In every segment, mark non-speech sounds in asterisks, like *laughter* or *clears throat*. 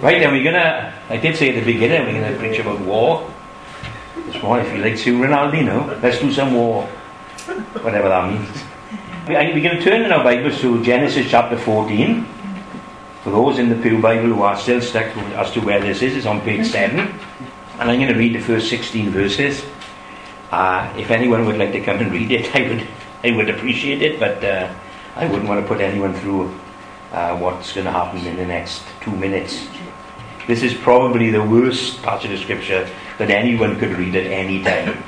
Right, then we're gonna. I did say at the beginning we're gonna preach about war. This morning, if you like to Ronaldinho, let's do some war. Whatever that means. We're going to turn in our Bibles to Genesis chapter 14. For those in the Pew Bible who are still stuck as to where this is, it's on page 7. And I'm going to read the first 16 verses. Uh, if anyone would like to come and read it, *laughs* I would, I would appreciate it, but uh, I wouldn't want to put anyone through uh, what's going to happen in the next two minutes. This is probably the worst passage of scripture that anyone could read at any time.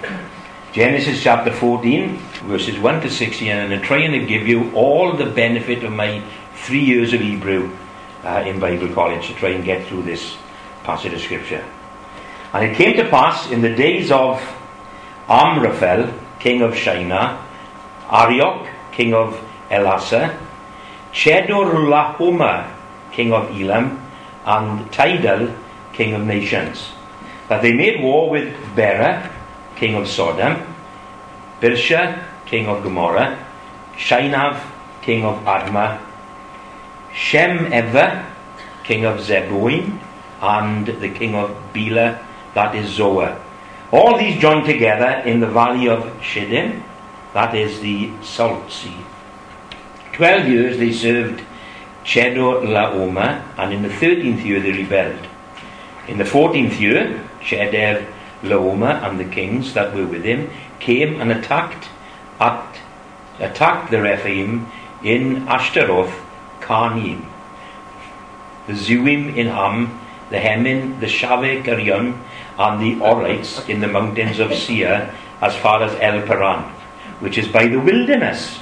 Genesis chapter 14, verses 1 to 16, and I'm trying to give you all the benefit of my three years of Hebrew uh, in Bible college to try and get through this passage of scripture. And it came to pass in the days of Amraphel, king of Shinar, Arioch, king of Ellasar, Chedorlaomer, king of Elam, and Tidal, king of nations, that they made war with Bera, king of Sodom, Birsha, king of Gomorrah, Shinab, king of Admah, Shemeber, king of Zeboim, and the king of Bela, that is Zoar. All these joined together in the valley of Siddim, that is the Salt Sea. Twelve years they served Chedorlaomer, and in the thirteenth year they rebelled. In the fourteenth year, Chedor Laomer and the kings that were with him came and attacked at, attacked the Rephaim in Ashtaroth, Karnaim, the Zuim in Ham, the Hemin, the Shaveh Karyon, and the Horites in the mountains of Seir as far as El Paran, which is by the wilderness.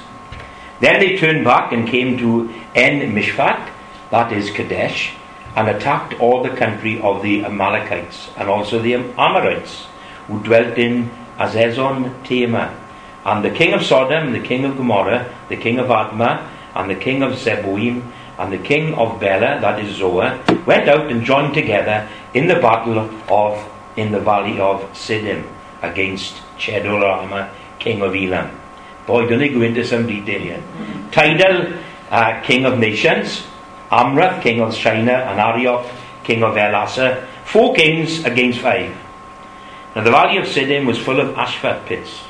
Then they turned back and came to En Mishpat, that is Kadesh, and attacked all the country of the Amalekites and also the Amorites, who dwelt in Hazezon Tamar. And the king of Sodom, the king of Gomorrah, the king of Admah, and the king of Zeboim, and the king of Bela, that is Zoar, went out and joined together in the battle of in the valley of Siddim against Chedorlaomer, king of Elam. Boy, don't they go into some detail here. Tidal, uh, king of nations, Amrath, king of Shinar, and Arioch, king of Ellasar. Four kings against five. Now the valley of Siddim was full of asphalt pits,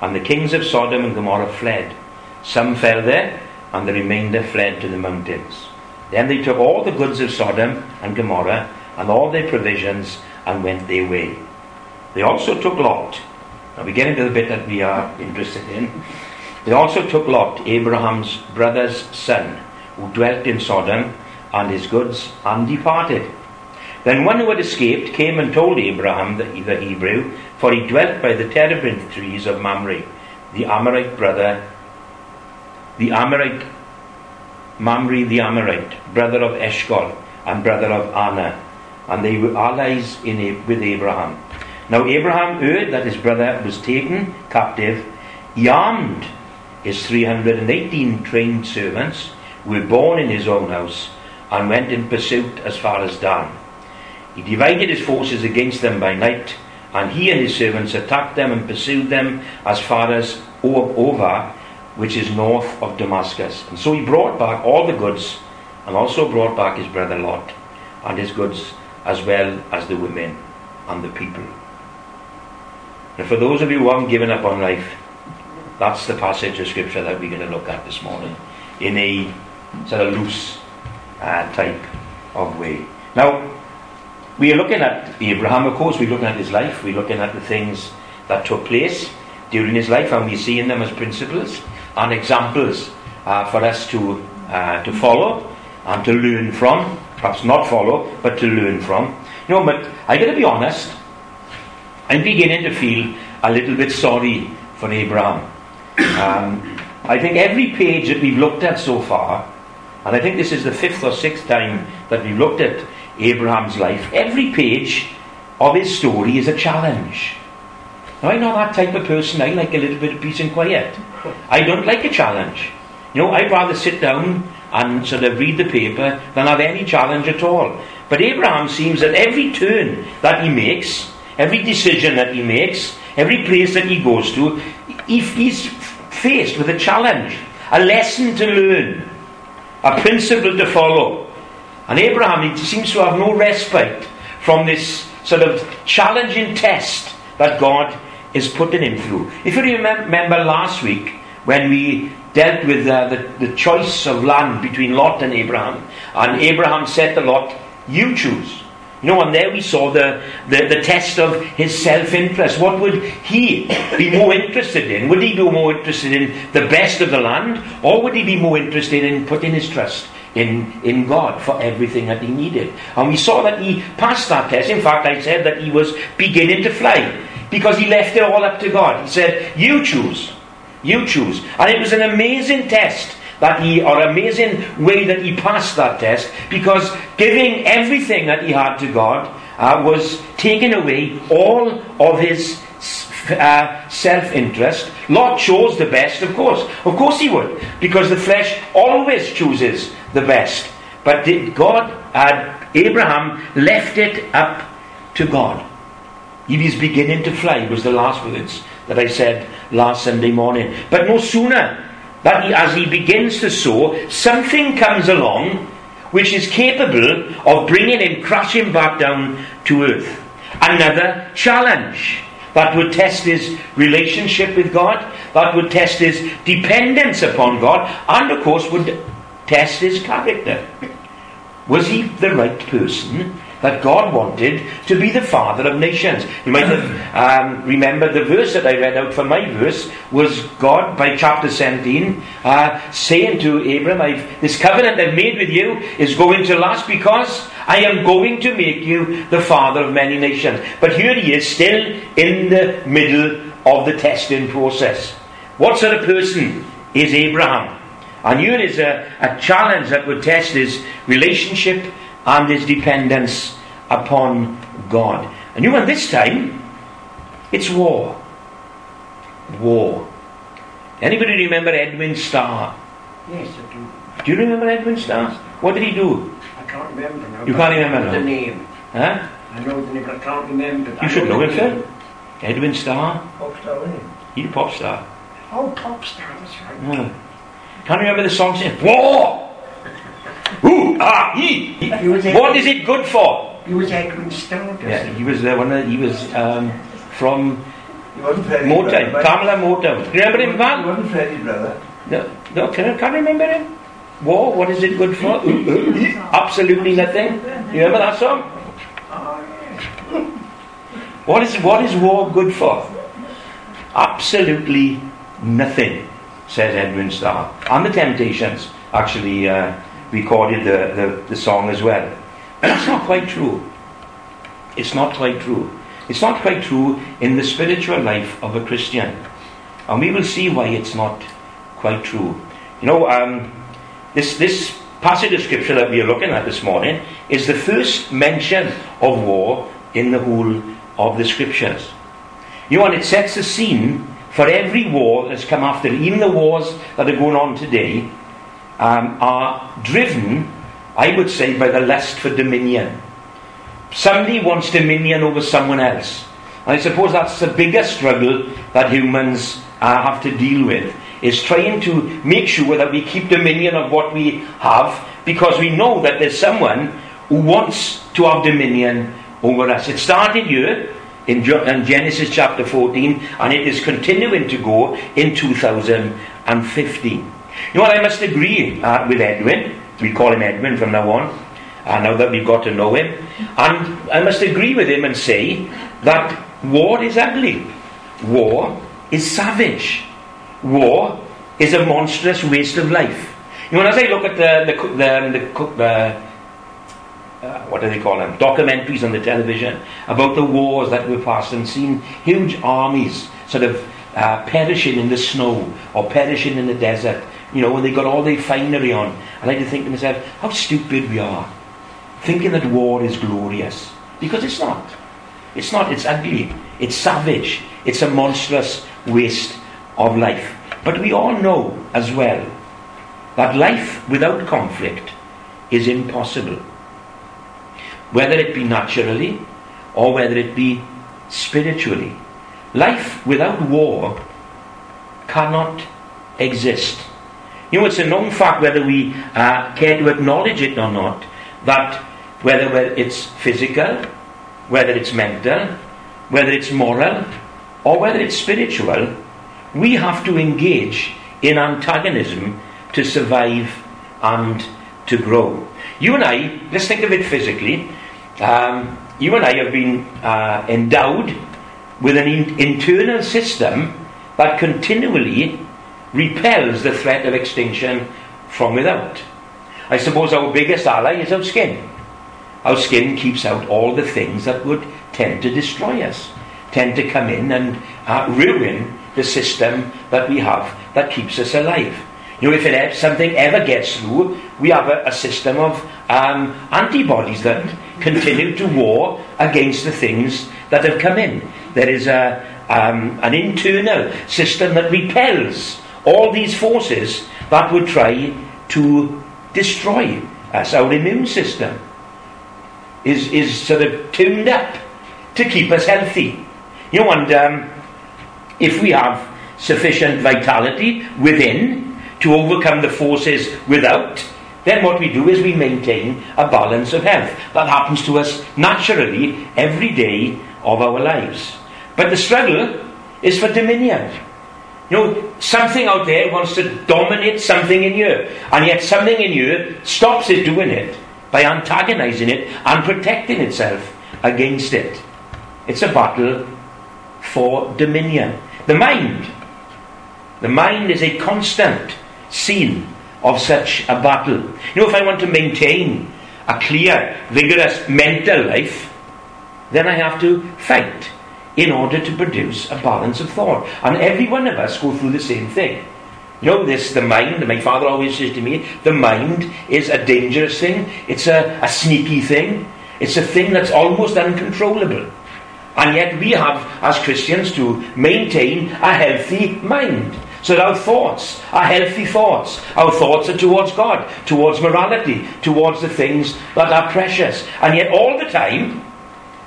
and the kings of Sodom and Gomorrah fled. Some fell there, and the remainder fled to the mountains. Then they took all the goods of Sodom and Gomorrah, and all their provisions, and went their way. They also took Lot. Now we get into the bit that we are interested in. They also took Lot, Abraham's brother's son, who dwelt in Sodom, and his goods, and departed. Then one who had escaped came and told Abraham, the, the Hebrew, for he dwelt by the terebinth trees of Mamre, the Amorite brother, the Amorite, Mamre the Amorite, brother of Eshcol, and brother of Aner, and they were allies in, with Abraham. Now Abraham heard that his brother was taken captive. He armed his 318 trained servants, were born in his own house, and went in pursuit as far as Dan. He divided his forces against them by night, and he and his servants attacked them and pursued them as far as Ova, which is north of Damascus. And so he brought back all the goods, and also brought back his brother Lot, and his goods, as well as the women and the people. And for those of you who haven't given up on life, that's the passage of scripture that we're going to look at this morning in a sort of loose uh, type of way. Now, we are looking at Abraham, of course, we're looking at his life, we're looking at the things that took place during his life, and we're seeing them as principles and examples uh, for us to, uh, to follow and to learn from. Perhaps not follow, but to learn from. You know, but I got to be honest, I'm beginning to feel a little bit sorry for Abraham. Um, I think every page that we've looked at so far, and I think this is the fifth or sixth time that we've looked at Abraham's life, every page of his story is a challenge. Now, I'm not that type of person. I like a little bit of peace and quiet. I don't like a challenge. You know, I'd rather sit down and sort of read the paper than have any challenge at all. But Abraham seems that every turn that he makes, every decision that he makes, every place that he goes to, if he's faced with a challenge, a lesson to learn, a principle to follow. And Abraham he seems to have no respite from this sort of challenging test that God is putting him through. If you remember last week when we dealt with uh, the, the choice of land between Lot and Abraham, and Abraham said to Lot, You choose. You know, and there we saw the, the, the test of his self interest. What would he be more interested in? Would he be more interested in the best of the land, or would he be more interested in putting his trust in, in God for everything that he needed? And we saw that he passed that test. In fact, I said that he was beginning to fly because he left it all up to God. He said, You choose. You choose. And it was an amazing test that he, or amazing way that he passed that test, because giving everything that he had to God uh, was taking away all of his uh, self interest. Lot chose the best, of course. Of course he would, because the flesh always chooses the best. But God, uh, Abraham left it up to God. He was beginning to fly, was the last words that I said last Sunday morning. But no sooner he, as he begins to sow, something comes along which is capable of bringing him crashing back down to earth. Another challenge that would test his relationship with God, that would test his dependence upon God, and of course would test his character. Was he the right person that God wanted to be the father of nations. You might have um, remembered the verse that I read out for my verse was God, by chapter 17, uh, saying to Abram, I've, This covenant I've made with you is going to last because I am going to make you the father of many nations. But here he is, still in the middle of the testing process. What sort of person is Abraham? And here is a, a challenge that would test his relationship and his dependence upon God. And you know, this time, it's war. War. Anybody remember Edwin Starr? Yes, I do. Do you remember Edwin Starr? What did he do? I can't remember now. You can't remember now? the name. Huh? I know the name, but I can't remember. I You should know the him, sir. Edwin Starr. Pop star, isn't it? He's a pop star. Oh, pop star, that's right. Hmm. Can't remember the song saying, War! Ooh, ah, he. He What is it good for? He was Edwin Stardust. Yeah, he was uh, one of, he was um, from Motown. Tamla Motown. Remember him, He wasn't Freddie's brother. No, no, can I can't remember him. War, what is it good for? Ooh, ooh, ee, Absolutely nothing. You remember that song? What is what is war good for? Absolutely nothing, says Edwin Starr. And the Temptations actually uh, recorded the, the, the song as well. And that's not quite true. It's not quite true. It's not quite true in the spiritual life of a Christian. And we will see why it's not quite true. You know, um, this, this passage of scripture that we are looking at this morning is the first mention of war in the whole of the scriptures. You know, and it sets the scene for every war that's come after. Even the wars that are going on today um, are driven, I would say, by the lust for dominion. Somebody wants dominion over someone else. And I suppose that's the biggest struggle that humans uh, have to deal with, is trying to make sure that we keep dominion of what we have, because we know that there's someone who wants to have dominion over us. It started here in, Genesis chapter 14, and it is continuing to go in 2015. You know what? I must agree uh, with Edwin. We call him Edwin from now on, uh, now that we've got to know him. And I must agree with him and say that war is ugly. War is savage. War is a monstrous waste of life. You know, as I look at the, the, the, the, the uh, what do they call them? Documentaries on the television about the wars that were passed and seen huge armies sort of uh, perishing in the snow or perishing in the desert. You know, when they got all their finery on. I just think to myself, how stupid we are, thinking that war is glorious. Because it's not. It's not. It's ugly. It's savage. It's a monstrous waste of life. But we all know as well that life without conflict is impossible whether it be naturally or whether it be spiritually. Life without war cannot exist. You know, it's a known fact, whether we uh, care to acknowledge it or not, that whether, whether it's physical, whether it's mental, whether it's moral, or whether it's spiritual, we have to engage in antagonism to survive and to grow. You and I, let's think of it physically. Um, you and I have been uh, endowed with an in- internal system that continually repels the threat of extinction from without. I suppose our biggest ally is our skin. Our skin keeps out all the things that would tend to destroy us, tend to come in and uh, ruin the system that we have that keeps us alive. You know, if it, something ever gets through, we have a, a system of um, antibodies that continue to war against the things that have come in. There is a, um, an internal system that repels all these forces that would try to destroy us. Our immune system is, is sort of tuned up to keep us healthy. You know, and um, if we have sufficient vitality within to overcome the forces without, then what we do is we maintain a balance of health. That happens to us naturally every day of our lives. But the struggle is for dominion. You know, something out there wants to dominate something in you, and yet something in you stops it doing it by antagonizing it and protecting itself against it. It's a battle for dominion. The mind. The mind is a constant scene of such a battle. You know, if I want to maintain a clear, vigorous mental life, then I have to fight in order to produce a balance of thought. And every one of us go through the same thing. You know this, the mind, my father always says to me, the mind is a dangerous thing, it's a, a sneaky thing, it's a thing that's almost uncontrollable. And yet we have, as Christians, to maintain a healthy mind. So that our thoughts are healthy thoughts. Our thoughts are towards God, towards morality, towards the things that are precious. And yet all the time,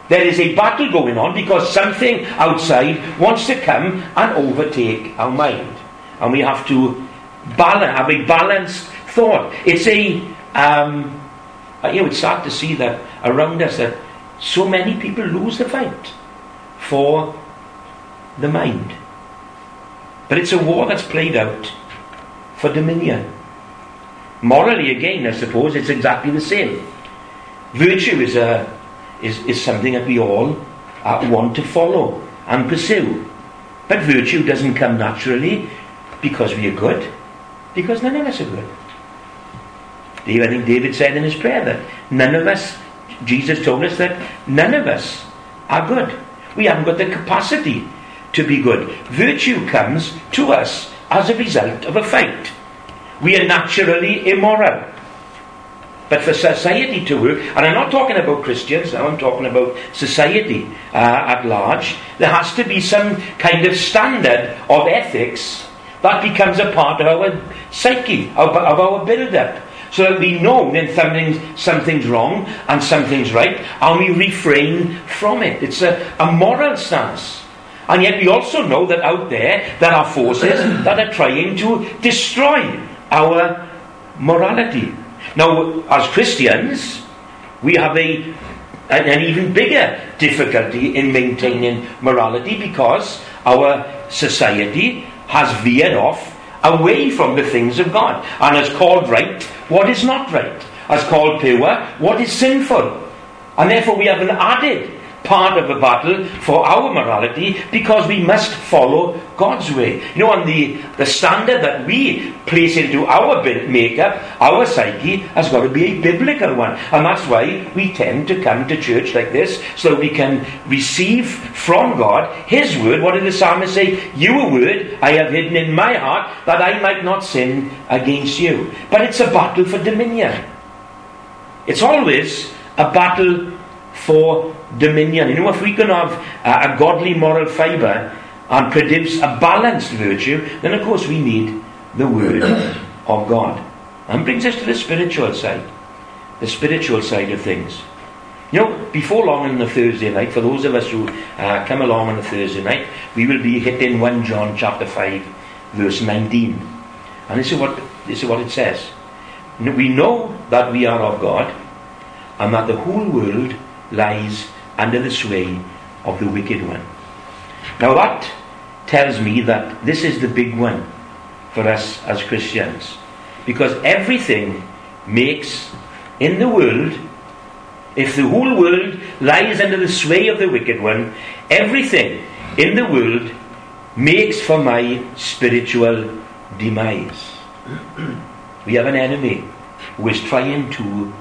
there is a battle going on because something outside wants to come and overtake our mind. And we have to balance, have a balanced thought. It's a, um, you know, it's sad to see that around us that so many people lose the fight for the mind. But it's a war that's played out for dominion. Morally, again, I suppose it's exactly the same. Virtue is, a, is, is something that we all uh, want to follow and pursue. But virtue doesn't come naturally because we are good, because none of us are good. I think David said in his prayer that none of us, Jesus told us that none of us are good. We haven't got the capacity to be good. Virtue comes to us as a result of a fight. We are naturally immoral. But for society to work, and I'm not talking about Christians now, I'm talking about society uh, at large, there has to be some kind of standard of ethics that becomes a part of our psyche, of, of our build up. So that we know when something's, something's wrong and something's right, and we refrain from it. It's a, a moral stance. And yet we also know that out there there are forces that are trying to destroy our morality. Now, as Christians, we have a, an, an even bigger difficulty in maintaining morality because our society has veered off away from the things of God and has called right what is not right, has called pure what is sinful. And therefore, we have an added part of the battle for our morality because we must follow God's way. You know, and the, the standard that we place into our makeup, our psyche, has got to be a biblical one. And that's why we tend to come to church like this so we can receive from God His word. What did the psalmist say? Your word I have hidden in my heart that I might not sin against you. But it's a battle for dominion. It's always a battle for dominion. You know, if we can have a, a godly moral fibre and produce a balanced virtue, then of course we need the Word *coughs* of God. And brings us to the spiritual side, the spiritual side of things. You know, before long on the Thursday night, for those of us who uh, come along on the Thursday night, we will be hitting 1 John chapter 5, verse 19. And this is what, this is what it says. We know that we are of God and that the whole world lies under the sway of the wicked one. Now that tells me that this is the big one for us as Christians. Because everything makes in the world, if the whole world lies under the sway of the wicked one, everything in the world makes for my spiritual demise. we have an enemy who is trying to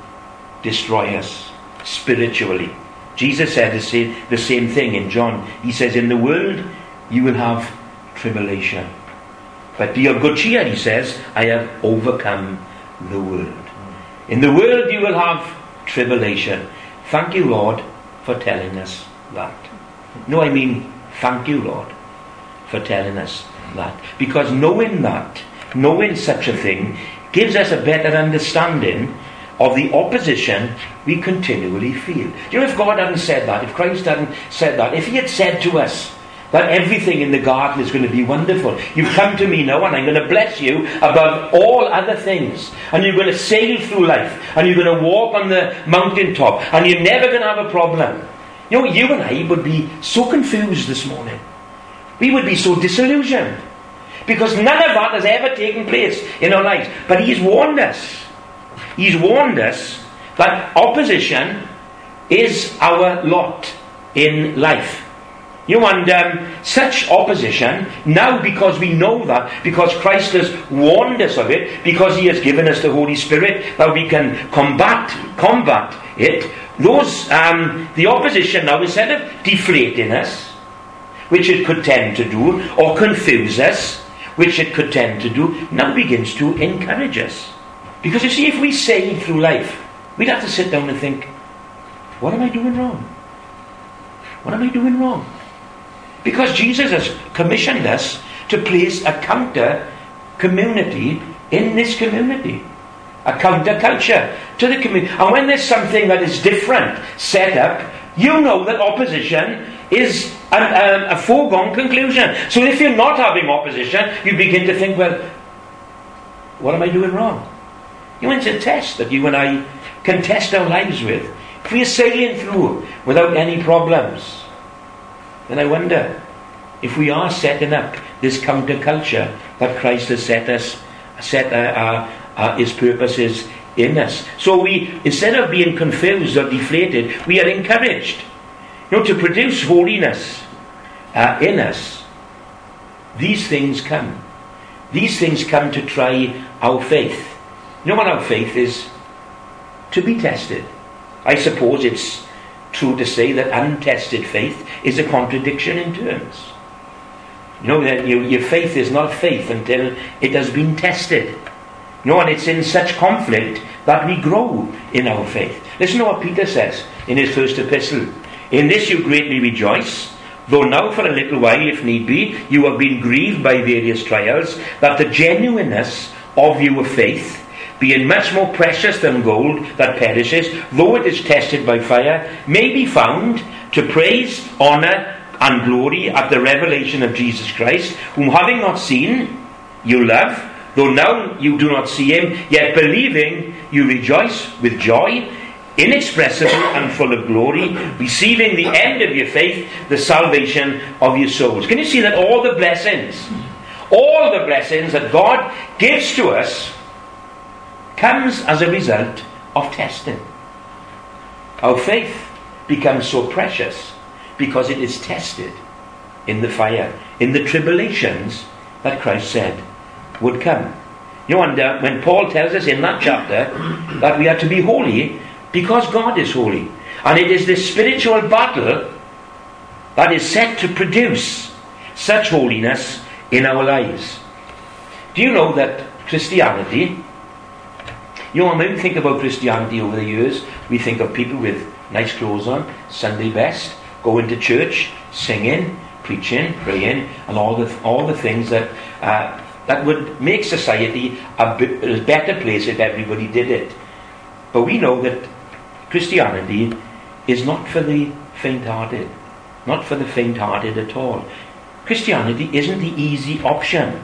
destroy us spiritually. Jesus said the same, the same thing in John. He says, In the world you will have tribulation. But be of good cheer, he says, I have overcome the world. In the world you will have tribulation. Thank you, Lord, for telling us that. No, I mean, thank you, Lord, for telling us that. Because knowing that, knowing such a thing, gives us a better understanding of the opposition we continually feel. You know, if God hadn't said that, if Christ hadn't said that, if He had said to us that everything in the garden is going to be wonderful, you've come to me now and I'm going to bless you above all other things, and you're going to sail through life, and you're going to walk on the mountaintop, and you're never going to have a problem. You know, you and I would be so confused this morning. We would be so disillusioned. Because none of that has ever taken place in our lives. But He's warned us. He's warned us that opposition is our lot in life. You and um, such opposition, now because we know that, because Christ has warned us of it, because He has given us the Holy Spirit, that we can combat combat it. Those um, the opposition now, instead of deflating us, which it could tend to do, or confuse us, which it could tend to do, now begins to encourage us. Because you see, if we sail through life, we'd have to sit down and think, what am I doing wrong? What am I doing wrong? Because Jesus has commissioned us to place a counter community in this community. A counter culture to the community. And when there's something that is different set up, you know that opposition is a, a, um, a foregone conclusion. So if you're not having opposition, you begin to think, well, what am I doing wrong? You want a test that you and I can test our lives with. If we're sailing through without any problems, then I wonder if we are setting up this counterculture that Christ has set us, set uh, uh, uh, His purposes in us. So we, instead of being confused or deflated, we are encouraged, you know, to produce holiness uh, in us. These things come. These things come to try our faith. You know what our faith is? To be tested. I suppose it's true to say that untested faith is a contradiction in terms. You know that your, your faith is not faith until it has been tested. You know, and it's in such conflict that we grow in our faith. Listen to what Peter says in his first epistle. In this you greatly rejoice, though now for a little while, if need be, you have been grieved by various trials, that the genuineness of your faith, being much more precious than gold that perishes, though it is tested by fire, may be found to praise, honour, and glory at the revelation of Jesus Christ, whom having not seen, you love, though now you do not see him, yet believing, you rejoice with joy, inexpressible and full of glory, receiving the end of your faith, the salvation of your souls. Can you see that all the blessings, all the blessings that God gives to us, comes as a result of testing. Our faith becomes so precious because it is tested in the fire, in the tribulations that Christ said would come. You wonder when Paul tells us in that chapter *coughs* that we are to be holy because God is holy. And it is this spiritual battle that is set to produce such holiness in our lives. Do you know that Christianity, you know, when we think about Christianity over the years, we think of people with nice clothes on, Sunday best, going to church, singing, preaching, praying, and all the, all the things that, uh, that would make society a, better place if everybody did it. But we know that Christianity is not for the faint hearted. Not for the faint hearted at all. Christianity isn't the easy option.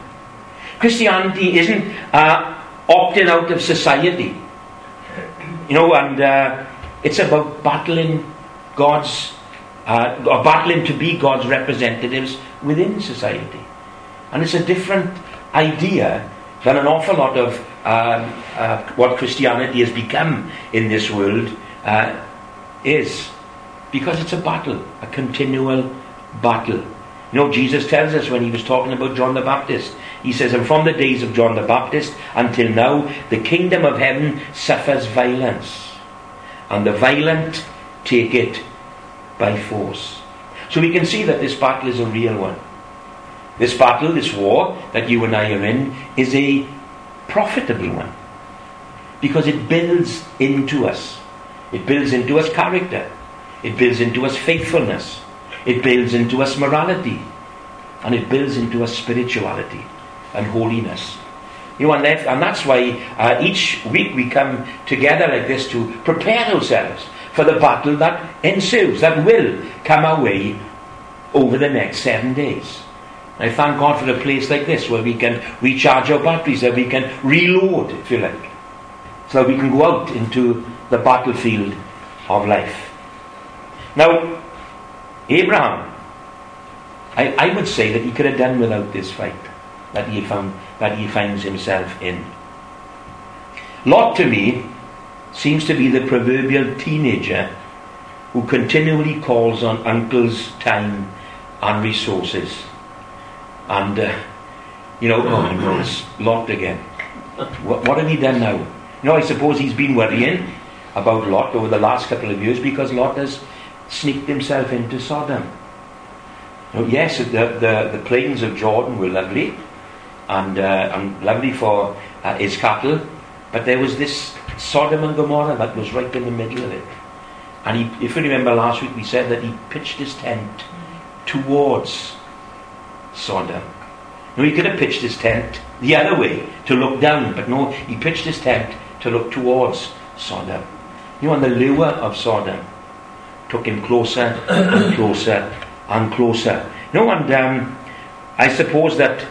Christianity isn't uh, opting out of society. You know, and uh, It's about battling God's, uh, or battling to be God's representatives within society. And it's a different idea than an awful lot of um, uh, what Christianity has become in this world uh, is. Because it's a battle, a continual battle. You know, Jesus tells us when he was talking about John the Baptist, he says, And from the days of John the Baptist until now, the kingdom of heaven suffers violence, and the violent take it by force. So we can see that this battle is a real one. This battle, this war that you and I are in, is a profitable one. Because it builds into us. It builds into us character. It builds into us faithfulness. It builds into us morality. And it builds into us spirituality and holiness. You know, and, that, and that's why uh, each week we come together like this to prepare ourselves for the battle that ensues, that will come our way over the next seven days. I thank God for a place like this where we can recharge our batteries, that we can reload, if you like, so we can go out into the battlefield of life. Now, Abraham, I, I would say that he could have done without this fight that he found that he finds himself in. Lot to me seems to be the proverbial teenager who continually calls on uncle's time and resources and, uh, you know, oh no, it's Lot again. What, what have he done now? You know, I suppose he's been worrying about Lot over the last couple of years because Lot has sneaked himself into Sodom. Know, yes, the, the, the plains of Jordan were lovely and, uh, and lovely for uh, his cattle, but there was this Sodom and Gomorrah that was right in the middle of it. And he, if you remember last week, we said that he pitched his tent towards Sodom. Now, he could have pitched his tent the other way to look down, but no, he pitched his tent to look towards Sodom. You know, and the lure of Sodom took him closer and *clears throat* closer and closer. You know, and um, I suppose that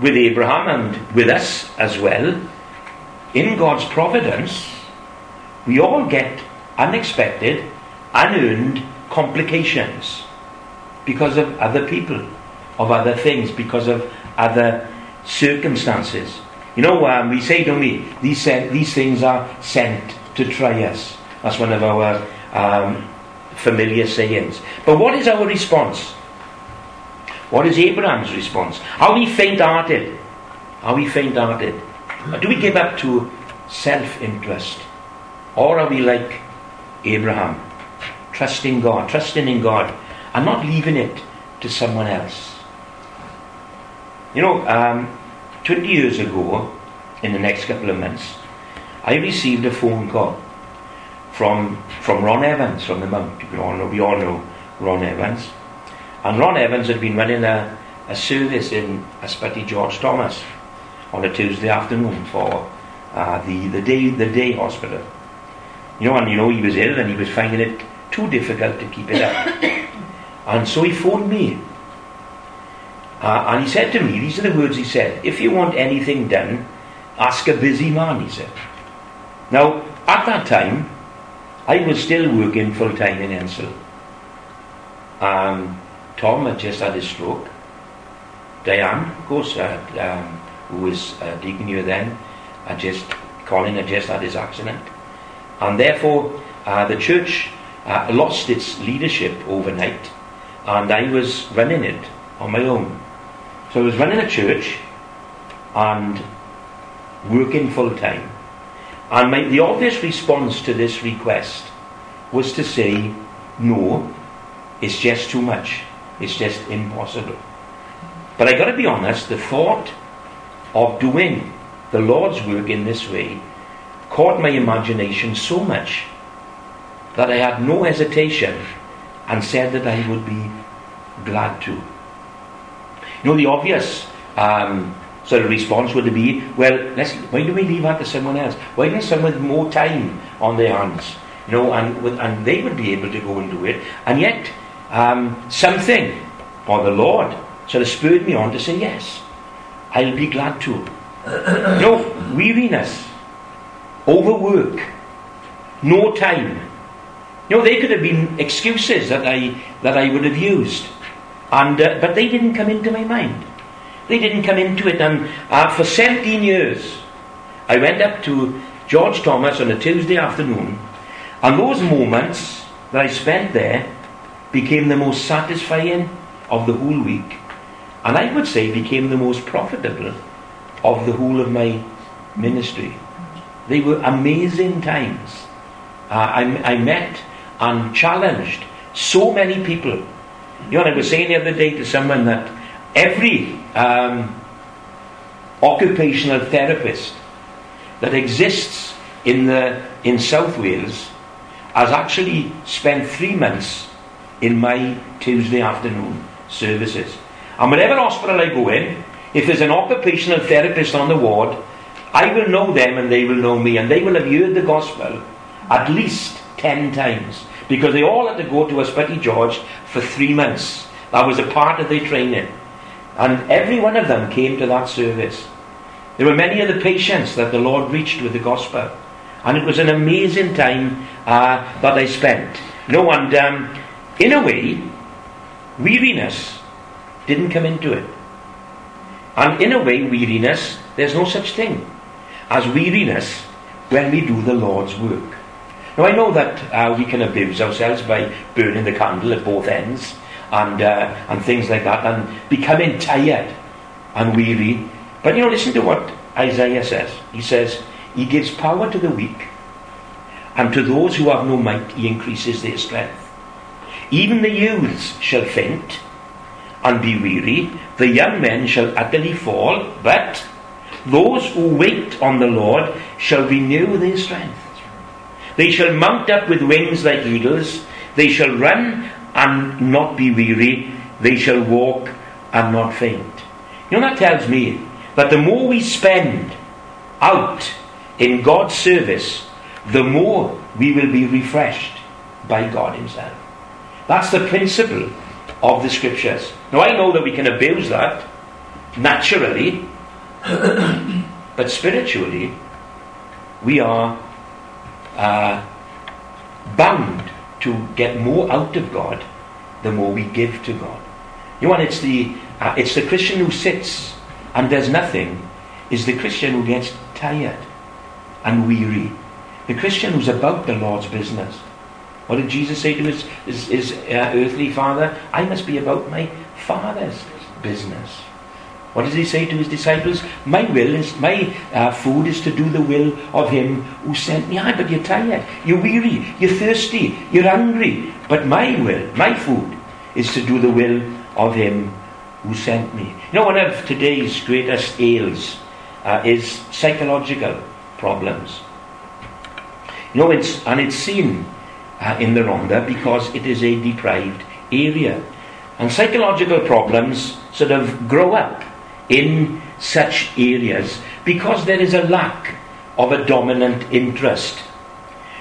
with Abraham and with us as well, in God's providence, we all get unexpected, unearned complications because of other people of other things because of other circumstances. You know, um, we say, don't we, these, these things are sent to try us. That's one of our um, familiar sayings. But what is our response? What is Abraham's response? Are we faint hearted? Are we faint hearted? Do we give up to self interest? Or are we like Abraham, trusting God, trusting in God, and not leaving it to someone else? You know, um, 20 years ago, in the next couple of months, I received a phone call from from Ron Evans from the Mount. We all know, we all know Ron Evans. And Ron Evans had been running a, a service in Ysbyty George Thomas on a Tuesday afternoon for uh, the, the day the day hospital. You know, and you know he was ill and he was finding it too difficult to keep it up. *coughs* and so he phoned me uh, and he said to me, these are the words he said, if you want anything done, ask a busy man, he said. Now, at that time, I was still working full time in Ensel. Um, Tom had just had his stroke. Diane, of course, uh, um, who was uh, deacon here then, had just, Colin had just had his accident. And therefore, uh, the church uh, lost its leadership overnight, and I was running it on my own. So I was running a church and working full time. And my, the obvious response to this request was to say, no, it's just too much. It's just impossible. But I got to be honest, the thought of doing the Lord's work in this way caught my imagination so much that I had no hesitation and said that I would be glad to. You know, the obvious um, sort of response would be, well, let's, why do we leave that to someone else? Why don't someone with more time on their hands? You know, and, with, and they would be able to go and do it. And yet, um, something, or the Lord, sort of spurred me on to say, yes, I'll be glad to. you *coughs* know, weariness, overwork, no time, You know, they could have been excuses that I, that I would have used. And, uh, but they didn't come into my mind. They didn't come into it. And uh, for 17 years, I went up to George Thomas on a Tuesday afternoon. And those moments that I spent there became the most satisfying of the whole week. And I would say became the most profitable of the whole of my ministry. They were amazing times. Uh, I, I met and challenged so many people. You know, I was saying the other day to someone that every um, occupational therapist that exists in the in South Wales has actually spent three months in my Tuesday afternoon services. And whatever hospital I go in, if there's an occupational therapist on the ward, I will know them and they will know me, and they will have heard the gospel at least ten times. Because they all had to go to Ysbyty George for three months. That was a part of their training. And every one of them came to that service. There were many of the patients that the Lord reached with the gospel. And it was an amazing time uh, that I spent. No, and um, in a way, weariness didn't come into it. And in a way, weariness, there's no such thing as weariness when we do the Lord's work. Now, I know that uh, we can abuse ourselves by burning the candle at both ends and, uh, and things like that and becoming tired and weary. But you know, listen to what Isaiah says. He says, He gives power to the weak, and to those who have no might, He increases their strength. Even the youths shall faint and be weary, the young men shall utterly fall, but those who wait on the Lord shall renew their strength. They shall mount up with wings like eagles, they shall run and not be weary, they shall walk and not faint. You know, that tells me that the more we spend out in God's service, the more we will be refreshed by God Himself. That's the principle of the scriptures. Now, I know that we can abuse that naturally, *coughs* but spiritually, we are uh, bound to get more out of God the more we give to God. You know, it's the, uh, it's the Christian who sits and does nothing, is the Christian who gets tired and weary. The Christian who's about the Lord's business. What did Jesus say to his, his, his uh, earthly father? I must be about my father's business. What does he say to his disciples? My will is, my uh, food is to do the will of him who sent me. Ah, but you're tired, you're weary, you're thirsty, you're hungry. But my will, my food, is to do the will of him who sent me. You know, one of today's greatest ails uh, is psychological problems. You know, it's, and it's seen uh, in the Rhondda because it is a deprived area. And psychological problems sort of grow up in such areas because there is a lack of a dominant interest.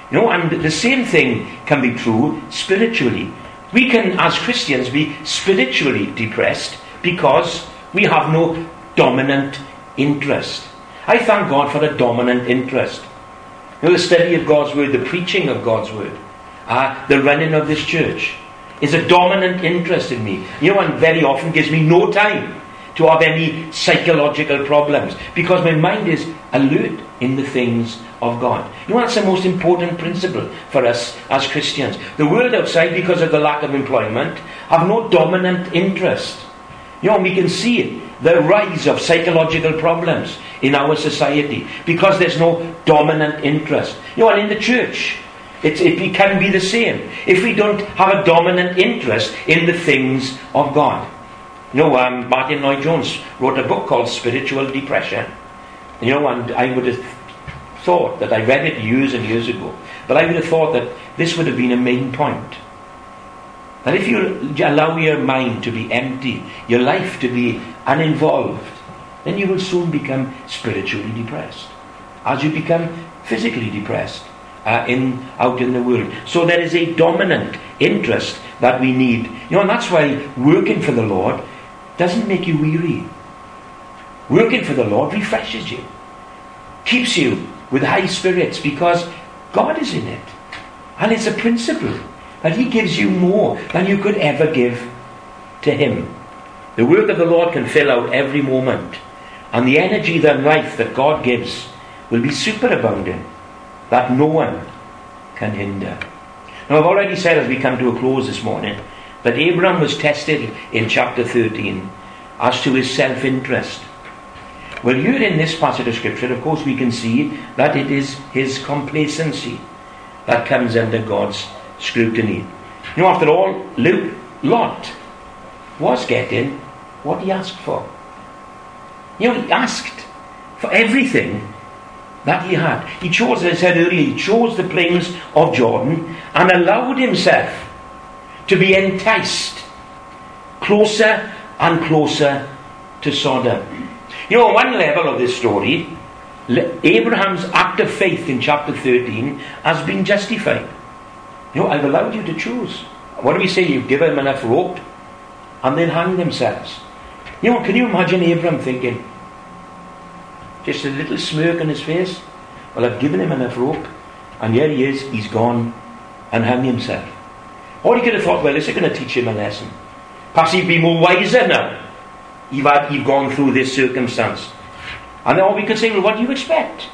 You know, and the same thing can be true spiritually. We can, as Christians, be spiritually depressed because we have no dominant interest. I thank God for a dominant interest. You know, the study of God's Word, the preaching of God's Word uh, the running of this church is a dominant interest in me. You know, and very often gives me no time to have any psychological problems because my mind is alert in the things of God. You know, that's the most important principle for us as Christians. The world outside, because of the lack of employment, have no dominant interest. You know, we can see it, the rise of psychological problems in our society because there's no dominant interest. You know, and in the church, it, it can be the same if we don't have a dominant interest in the things of God. Know, um, Martyn Lloyd-Jones wrote a book called Spiritual Depression. You know, and I would have thought that I read it years and years ago, but I would have thought that this would have been a main point. That if you allow your mind to be empty, your life to be uninvolved, then you will soon become spiritually depressed. As you become physically depressed, uh, in out in the world. So there is a dominant interest that we need. You know, and that's why working for the Lord doesn't make you weary. Working for the Lord refreshes you, keeps you with high spirits because God is in it. And it's a principle that He gives you more than you could ever give to Him. The work of the Lord can fill out every moment, and the energy and life that God gives will be superabounding, that no one can hinder. Now, I've already said as we come to a close this morning that Abraham was tested in chapter 13 as to his self interest. Well, here in this passage of Scripture, of course, we can see that it is his complacency that comes under God's scrutiny. You know, after all, Luke, Lot was getting what he asked for. You know, he asked for everything that he had. He chose, as I said earlier, he chose the plains of Jordan and allowed himself to be enticed closer and closer to Sodom. You know, one level of this story, Abraham's act of faith in chapter 13 has been justified. You know, I've allowed you to choose. What do we say? You've given them enough rope and they'll hang themselves. You know, can you imagine Abraham thinking, just a little smirk on his face? Well, I've given him enough rope, and here he is, he's gone and hung himself. Or he could have thought, well, is going to teach him a lesson. Perhaps he'd be more wiser now. You've, had, you've gone through this circumstance. And then all we could say, well, what do you expect?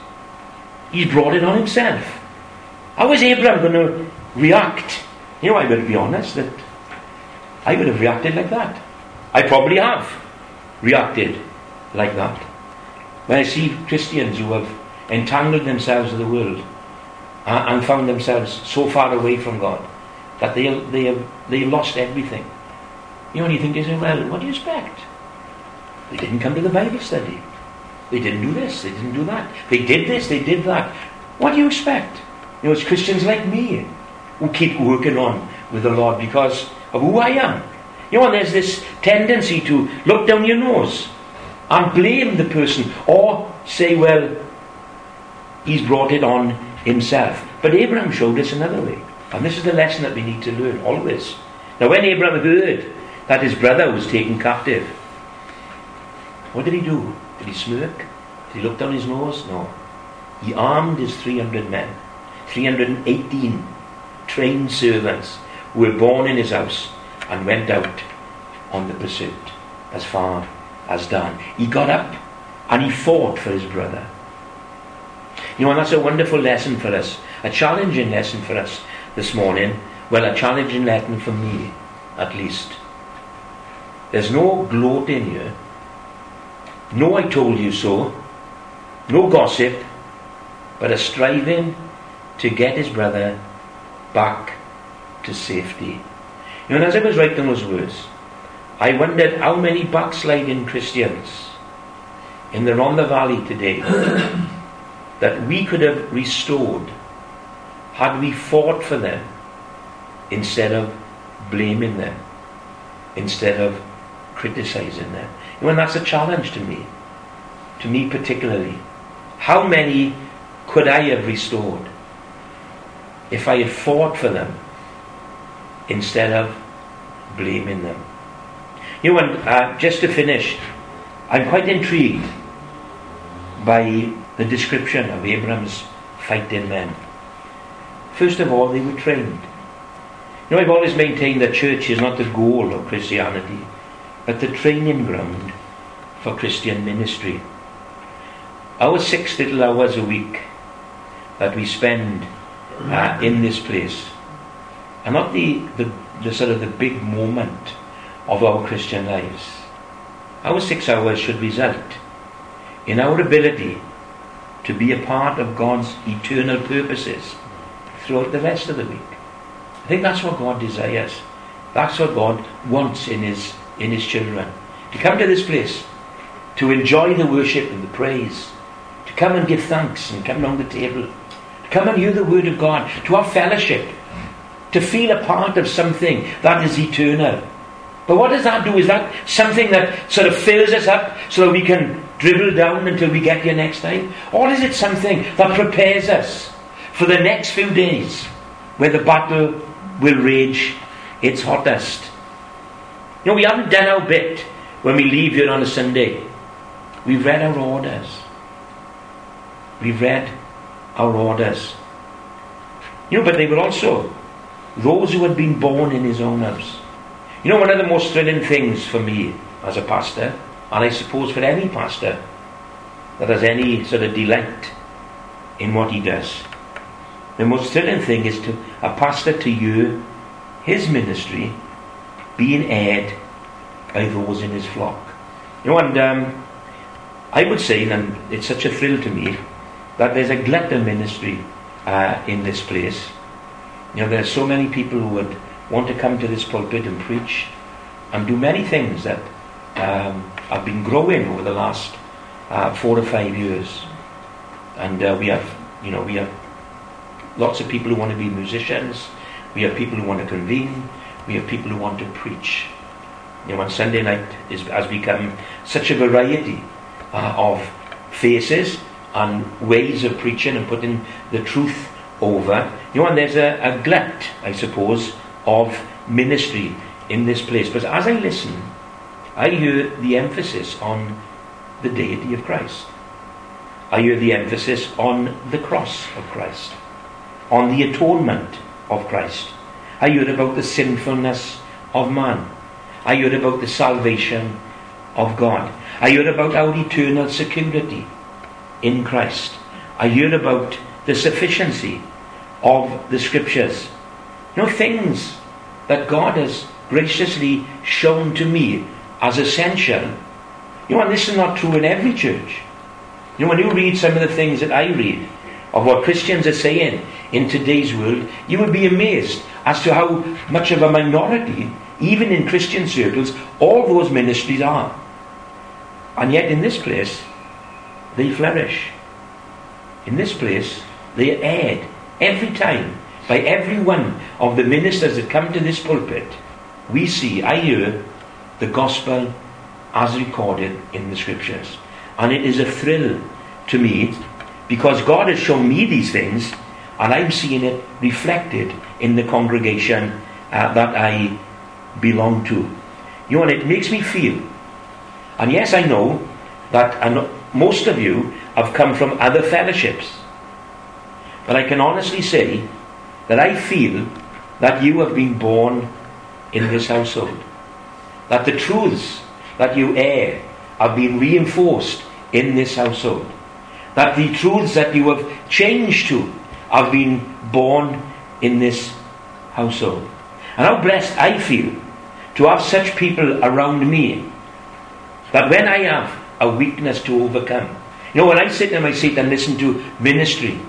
He's brought it on himself. How is Abraham going to react? You know, I would be honest that I would have reacted like that. I probably have reacted like that. When I see Christians who have entangled themselves with the world uh, and found themselves so far away from God that they, they have they lost everything. You only and you think, well, what do you expect? They didn't come to the Bible study. They didn't do this, they didn't do that. They did this, they did that. What do you expect? You know, it's Christians like me who keep working on with the Lord because of who I am. You know, there's this tendency to look down your nose and blame the person or say, well, he's brought it on himself. But Abraham showed us another way. And this is the lesson that we need to learn always. Now, when Abraham heard that his brother was taken captive, what did he do? Did he smirk? Did he look down his nose? No. He armed his 300 men, 318 trained servants who were born in his house and went out on the pursuit as far as Dan. He got up and he fought for his brother. You know, and that's a wonderful lesson for us, a challenging lesson for us this morning. Well, a challenging lesson for me, at least. There's no gloating here no, I told you so. No gossip, but a striving to get his brother back to safety. You know, and as I was writing those words, I wondered how many backsliding Christians in the Rhondda Valley today *coughs* that we could have restored had we fought for them instead of blaming them, instead of criticizing them. You know, and that's a challenge to me, to me particularly. How many could I have restored if I had fought for them instead of blaming them? You know, and uh, just to finish, I'm quite intrigued by the description of Abraham's fighting men. First of all, they were trained. You know, I've always maintained that church is not the goal of Christianity but the training ground for Christian ministry. Our six little hours a week that we spend uh, in this place are not the, the, the sort of the big moment of our Christian lives. Our six hours should result in our ability to be a part of God's eternal purposes throughout the rest of the week. I think that's what God desires. That's what God wants in His in his children. To come to this place, to enjoy the worship and the praise, to come and give thanks and come round the table, to come and hear the word of God, to have fellowship, to feel a part of something that is eternal. But what does that do? Is that something that sort of fills us up so that we can dribble down until we get here next time? Or is it something that prepares us for the next few days where the battle will rage its hottest? You know, we haven't done our bit when we leave here on a Sunday. We've read our orders. We've read our orders. You know, but they were also those who had been born in his own house. You know, one of the most thrilling things for me as a pastor, and I suppose for any pastor that has any sort of delight in what he does, the most thrilling thing is to a pastor to you, his ministry being aired by those in his flock. You know, and um, I would say, and it's such a thrill to me, that there's a glut ministry uh, in this place. You know, there are so many people who would want to come to this pulpit and preach and do many things that um, have been growing over the last uh, four or five years. And uh, we have, you know, we have lots of people who want to be musicians. We have people who want to convene. We have people who want to preach. You know, on Sunday night is, has become such a variety uh, of faces and ways of preaching and putting the truth over. You know, and there's a, a glut, I suppose, of ministry in this place. But as I listen, I hear the emphasis on the deity of Christ. I hear the emphasis on the cross of Christ, on the atonement of Christ. I hear about the sinfulness of man. I hear about the salvation of God. I hear about our eternal security in Christ. I hear about the sufficiency of the scriptures. You know, things that God has graciously shown to me as essential. You know, and this is not true in every church. You know, when you read some of the things that I read of what Christians are saying in today's world, you would be amazed as to how much of a minority, even in Christian circles, all those ministries are. And yet, in this place, they flourish. In this place, they are aired every time by every one of the ministers that come to this pulpit. We see, I hear, the gospel as recorded in the scriptures. And it is a thrill to me because God has shown me these things and I'm seeing it reflected in the congregation uh, that I belong to. You know, and it makes me feel. And yes, I know that and most of you have come from other fellowships. But I can honestly say that I feel that you have been born in this household. That the truths that you air have been reinforced in this household. That the truths that you have changed to have been born in this household. And how blessed I feel to have such people around me that when I have a weakness to overcome, you know, when I sit in my seat and listen to ministry,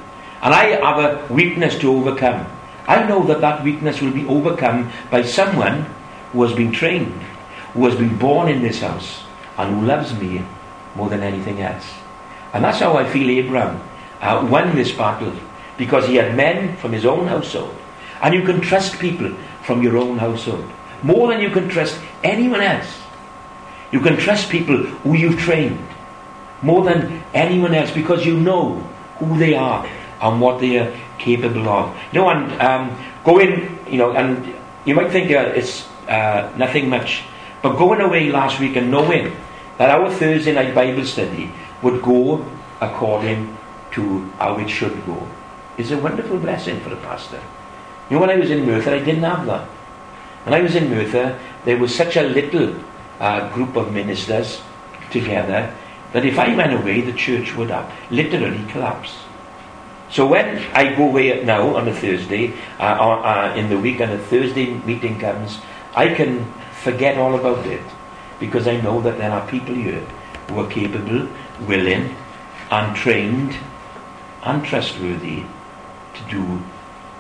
and I have a weakness to overcome, I know that that weakness will be overcome by someone who has been trained, who has been born in this house, and who loves me more than anything else. And that's how I feel Abraham uh, won this battle, because he had men from his own household. And you can trust people from your own household more than you can trust anyone else. You can trust people who you've trained more than anyone else because you know who they are and what they are capable of. You know, and um, going, you know, and you might think uh, it's uh, nothing much, but going away last week and knowing that our Thursday night Bible study would go according to how it should go is a wonderful blessing for a pastor. You know, when I was in Merthyr, I didn't have that. When I was in Merthyr, there was such a little uh, group of ministers together that if I went away, the church would have literally collapsed. So when I go away now on a Thursday, uh, uh, in the week, and a Thursday meeting comes, I can forget all about it because I know that there are people here who are capable, willing, and trained and trustworthy to do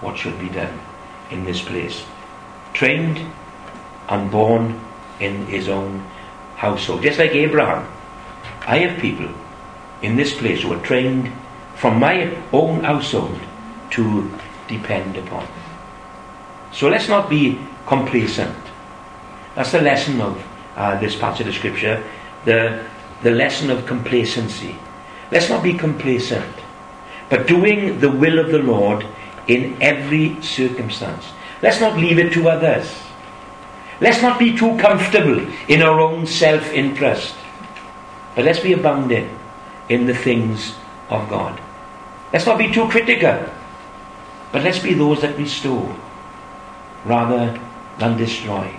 what should be done in this place. Trained and born in his own household. Just like Abraham, I have people in this place who are trained from my own household to depend upon. So let's not be complacent. That's the lesson of uh, this passage of scripture, the, the lesson of complacency. Let's not be complacent, but doing the will of the Lord in every circumstance. Let's not leave it to others. Let's not be too comfortable in our own self interest, but let's be abounding in the things of God. Let's not be too critical. But let's be those that restore rather than destroy.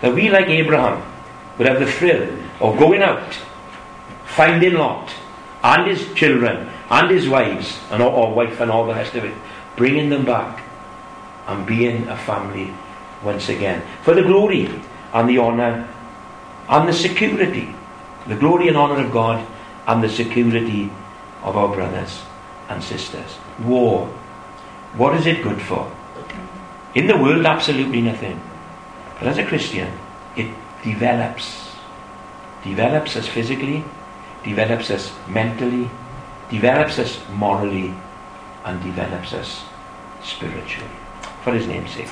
That we, like Abraham, would have the thrill of going out, finding Lot and his children and his wives and or, or wife and all the rest of it, bringing them back and being a family once again. For the glory and the honour and the security. The glory and honour of God and the security of our brothers and sisters. War. What is it good for? In the world, absolutely nothing. But as a Christian, it develops. Develops us physically, develops us mentally, develops us morally, and develops us spiritually. For his name's sake.